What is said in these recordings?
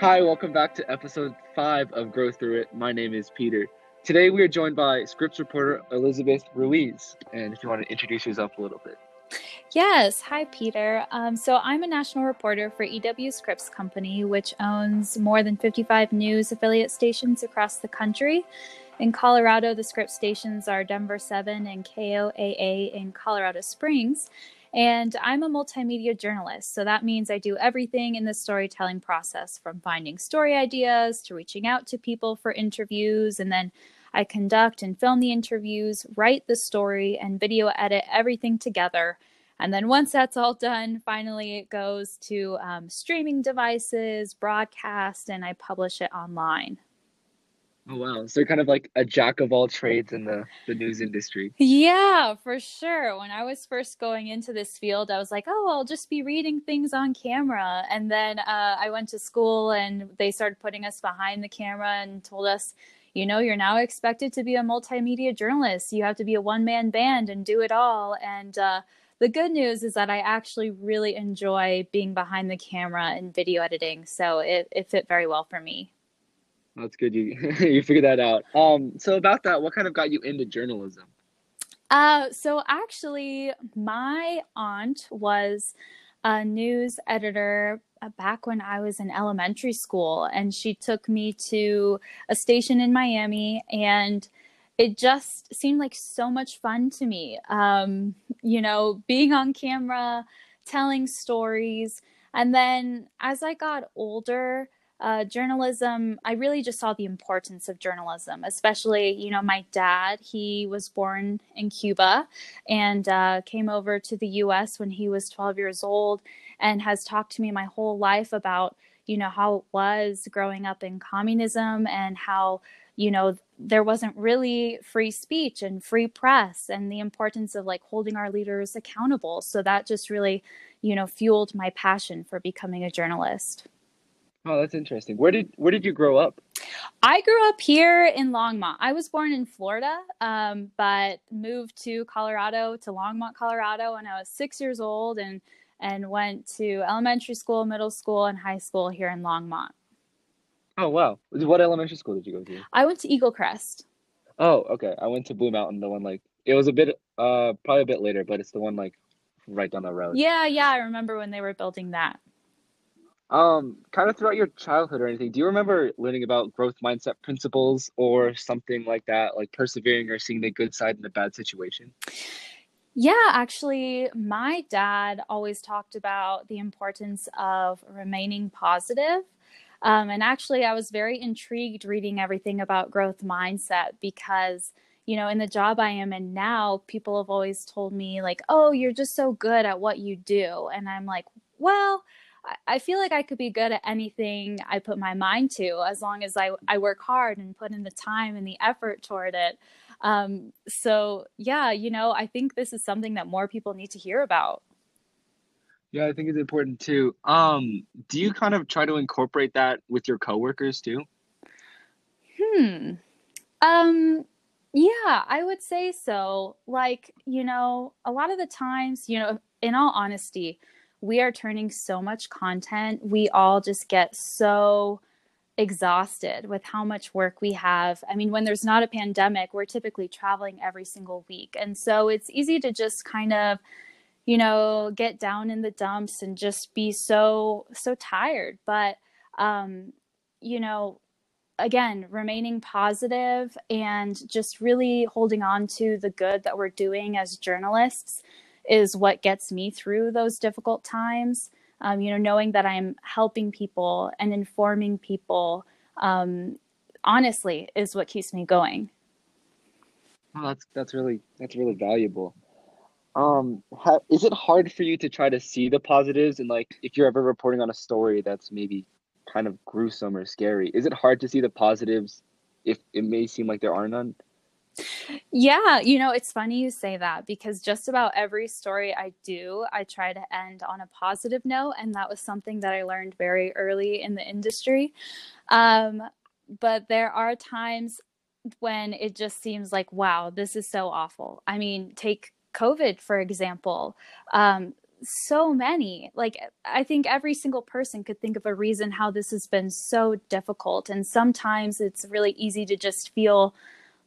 Hi, welcome back to episode five of Grow Through It. My name is Peter. Today we are joined by Scripps reporter Elizabeth Ruiz. And if you want to introduce yourself a little bit. Yes. Hi, Peter. Um, so I'm a national reporter for EW Scripps Company, which owns more than 55 news affiliate stations across the country. In Colorado, the Scripps stations are Denver 7 and KOAA in Colorado Springs. And I'm a multimedia journalist. So that means I do everything in the storytelling process from finding story ideas to reaching out to people for interviews. And then I conduct and film the interviews, write the story, and video edit everything together. And then once that's all done, finally it goes to um, streaming devices, broadcast, and I publish it online. Oh wow. So kind of like a jack of all trades in the, the news industry. Yeah, for sure. When I was first going into this field, I was like, oh, I'll just be reading things on camera. And then uh, I went to school and they started putting us behind the camera and told us, you know, you're now expected to be a multimedia journalist. You have to be a one man band and do it all. And uh, the good news is that I actually really enjoy being behind the camera and video editing. So it, it fit very well for me. That's good. You you figured that out. Um, so about that, what kind of got you into journalism? Uh, so actually, my aunt was a news editor uh, back when I was in elementary school, and she took me to a station in Miami, and it just seemed like so much fun to me. Um, you know, being on camera, telling stories, and then as I got older uh, journalism, I really just saw the importance of journalism, especially, you know, my dad, he was born in Cuba and uh, came over to the US when he was 12 years old and has talked to me my whole life about, you know, how it was growing up in communism and how, you know, there wasn't really free speech and free press and the importance of like holding our leaders accountable. So that just really, you know, fueled my passion for becoming a journalist. Oh, that's interesting. Where did where did you grow up? I grew up here in Longmont. I was born in Florida, um, but moved to Colorado to Longmont, Colorado, when I was six years old, and and went to elementary school, middle school, and high school here in Longmont. Oh wow! What elementary school did you go to? I went to Eagle Crest. Oh, okay. I went to Blue Mountain, the one like it was a bit, uh, probably a bit later, but it's the one like right down the road. Yeah, yeah. I remember when they were building that. Um, kind of throughout your childhood or anything, do you remember learning about growth mindset principles or something like that, like persevering or seeing the good side in a bad situation? Yeah, actually, my dad always talked about the importance of remaining positive. Um, and actually, I was very intrigued reading everything about growth mindset because, you know, in the job I am in now, people have always told me, like, oh, you're just so good at what you do. And I'm like, well, I feel like I could be good at anything I put my mind to as long as I, I work hard and put in the time and the effort toward it. Um, so, yeah, you know, I think this is something that more people need to hear about. Yeah, I think it's important too. Um, do you kind of try to incorporate that with your coworkers too? Hmm. Um, yeah, I would say so. Like, you know, a lot of the times, you know, in all honesty, we are turning so much content. We all just get so exhausted with how much work we have. I mean, when there's not a pandemic, we're typically traveling every single week. And so it's easy to just kind of, you know, get down in the dumps and just be so, so tired. But, um, you know, again, remaining positive and just really holding on to the good that we're doing as journalists is what gets me through those difficult times. Um, you know, knowing that I'm helping people and informing people, um, honestly, is what keeps me going. Oh, that's that's really that's really valuable. Um, ha- is it hard for you to try to see the positives and like if you're ever reporting on a story that's maybe kind of gruesome or scary, is it hard to see the positives if it may seem like there are none? Yeah, you know, it's funny you say that because just about every story I do, I try to end on a positive note. And that was something that I learned very early in the industry. Um, but there are times when it just seems like, wow, this is so awful. I mean, take COVID, for example. Um, so many. Like, I think every single person could think of a reason how this has been so difficult. And sometimes it's really easy to just feel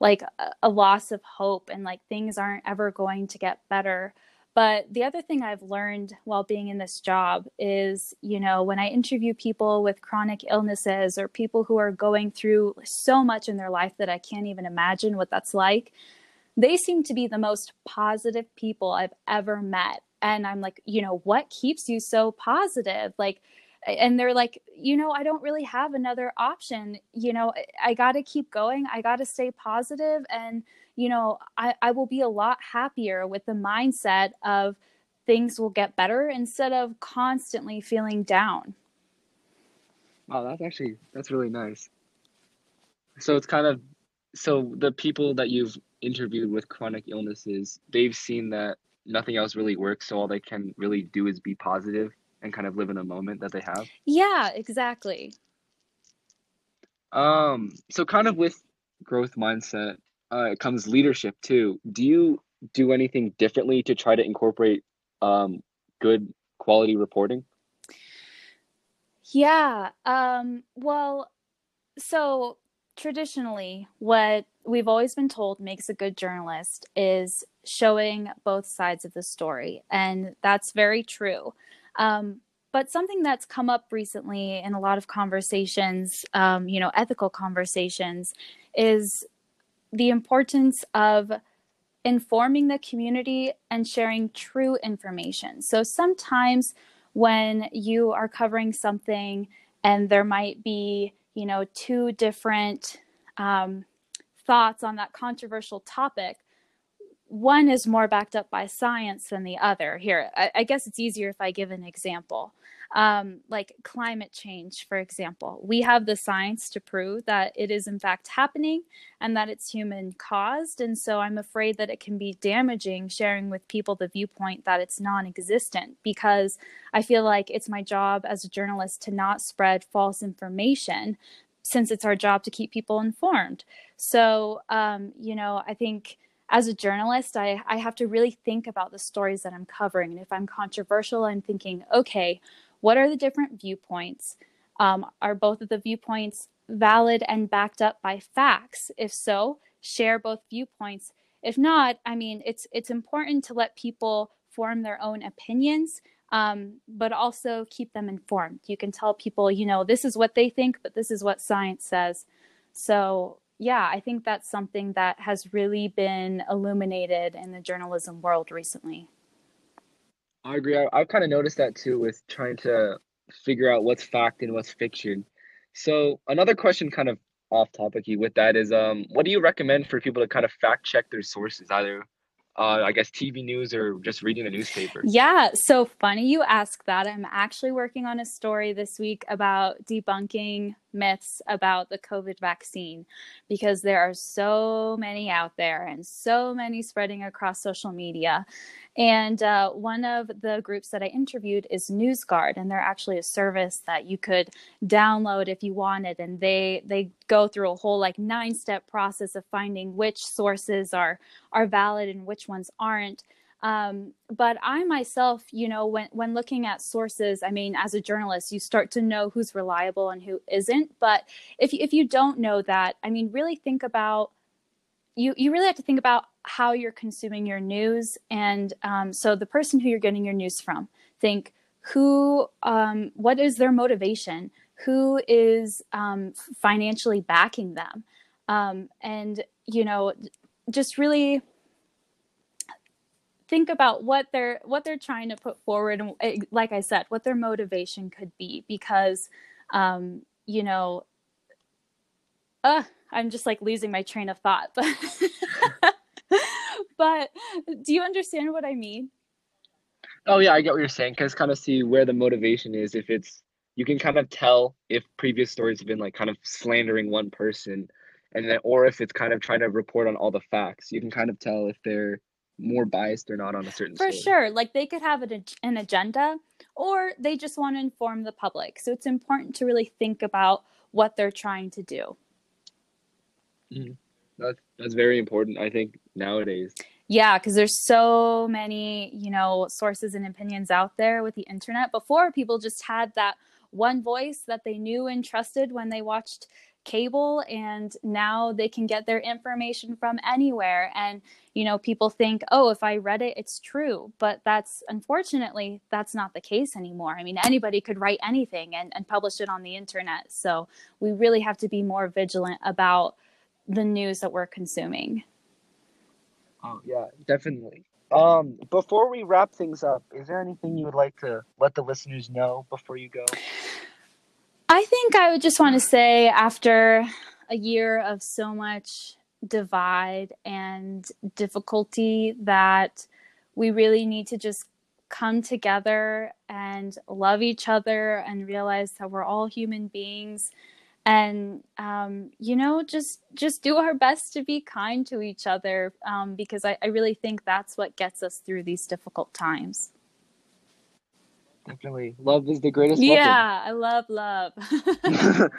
like a, loss of hope and like things aren't ever going to get better. But the other thing I've learned while being in this job is, you know, when I interview people with chronic illnesses or people who are going through so much in their life that I can't even imagine what that's like, they seem to be the most positive people I've ever met. And I'm like, you know, what keeps you so positive? Like, and they're like, you know, I don't really have another option. You know, I got to keep going. I got to stay positive and you know, I, I will be a lot happier with the mindset of things will get better instead of constantly feeling down. Wow, that's actually that's really nice. So it's kind of so the people that you've interviewed with chronic illnesses, they've seen that nothing else really works, so all they can really do is be positive and kind of live in a moment that they have. Yeah, exactly. Um, so kind of with growth mindset, uh, comes leadership too. Do you do anything differently to try to incorporate um, good quality reporting? Yeah. Um, well, so traditionally, what we've always been told makes a good journalist is showing both sides of the story. And that's very true. Um, but something that's come up recently in a lot of conversations, um, you know, ethical conversations, is the importance of informing the community and sharing true information. So sometimes when you are covering something and there might be, you know, two different um, thoughts on that controversial topic, one is more backed up by science than the other. Here, I, I guess it's easier if I give an example um, like climate change, for example. We have the science to prove that it is in fact happening and that it's human caused. And so I'm afraid that it can be damaging sharing with people the viewpoint that it's non existent because I feel like it's my job as a journalist to not spread false information since it's our job to keep people informed. So, um, you know, I think as a journalist, I, I have to really think about the stories that I'm covering. And if I'm controversial, I'm thinking, okay, what are the different viewpoints? Um, are both of the viewpoints valid and backed up by facts? If so, share both viewpoints. If not, I mean, it's it's important to let people form their own opinions, um, but also keep them informed. You can tell people, you know, this is what they think, but this is what science says. So yeah, I think that's something that has really been illuminated in the journalism world recently. I agree. I, I've kind of noticed that too with trying to figure out what's fact and what's fiction. So another question, kind of off topic with that, is um, what do you recommend for people to kind of fact check their sources, either uh, I guess TV news or just reading the newspaper? Yeah, so funny you ask that. I'm actually working on a story this week about debunking myths about the COVID vaccine because there are so many out there and so many spreading across social media. And uh, one of the groups that I interviewed is NewsGuard, and they're actually a service that you could download if you wanted. And they they go through a whole like nine step process of finding which sources are are valid and which ones aren't. Um, but I myself, you know, when when looking at sources, I mean, as a journalist, you start to know who's reliable and who isn't. But if if you don't know that, I mean, really think about you you really have to think about how you're consuming your news and um, so the person who you're getting your news from. Think who um, what is their motivation? Who is um, financially backing them? Um, and you know just really think about what they're what they're trying to put forward and eh, like i said what their motivation could be because um, you know uh, I'm just like losing my train of thought. But but do you understand what I mean? Oh yeah, I get what you're saying. Cause kind of see where the motivation is. If it's you can kind of tell if previous stories have been like kind of slandering one person, and then or if it's kind of trying to report on all the facts. You can kind of tell if they're more biased or not on a certain. For story. sure, like they could have an, an agenda, or they just want to inform the public. So it's important to really think about what they're trying to do. Mm-hmm. That's that's very important. I think nowadays. Yeah, because there's so many, you know, sources and opinions out there with the internet. Before, people just had that one voice that they knew and trusted when they watched cable and now they can get their information from anywhere. And you know people think oh if i read it it's true. But that's unfortunately that's not the case anymore. I mean anybody could write anything and, and publish it on the internet. So we really have to be more vigilant about the news that we're consuming. Oh yeah definitely. Um before we wrap things up is there anything you would like to let the listeners know before you go I think I would just want to say after a year of so much divide and difficulty that we really need to just come together and love each other and realize that we're all human beings. And um, you know just just do our best to be kind to each other um, because I, I really think that's what gets us through these difficult times Definitely. Love is the greatest yeah, I love love.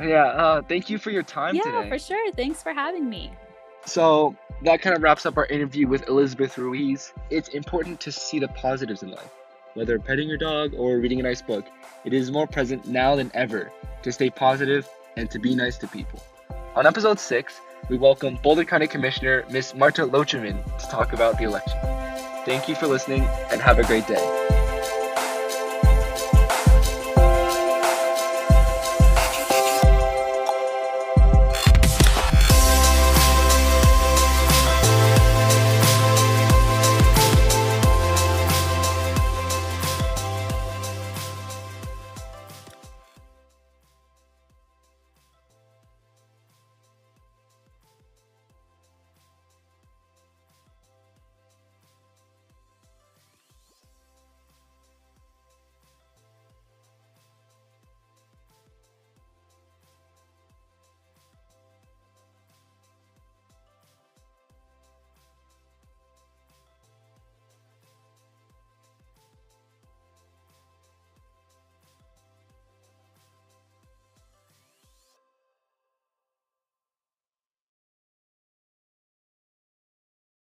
yeah, uh, thank you for your time yeah, today. for sure. Thanks for having me. So that kind of wraps up our interview with Elizabeth Ruiz. It's important to see the positives in life. Whether petting your dog or reading a nice book, it is more present now than ever to stay positive and to be nice to people. On episode 6, we welcome Boulder County Commissioner Miss Marta Loachamin to talk about the election. Thank you for listening and have a great day.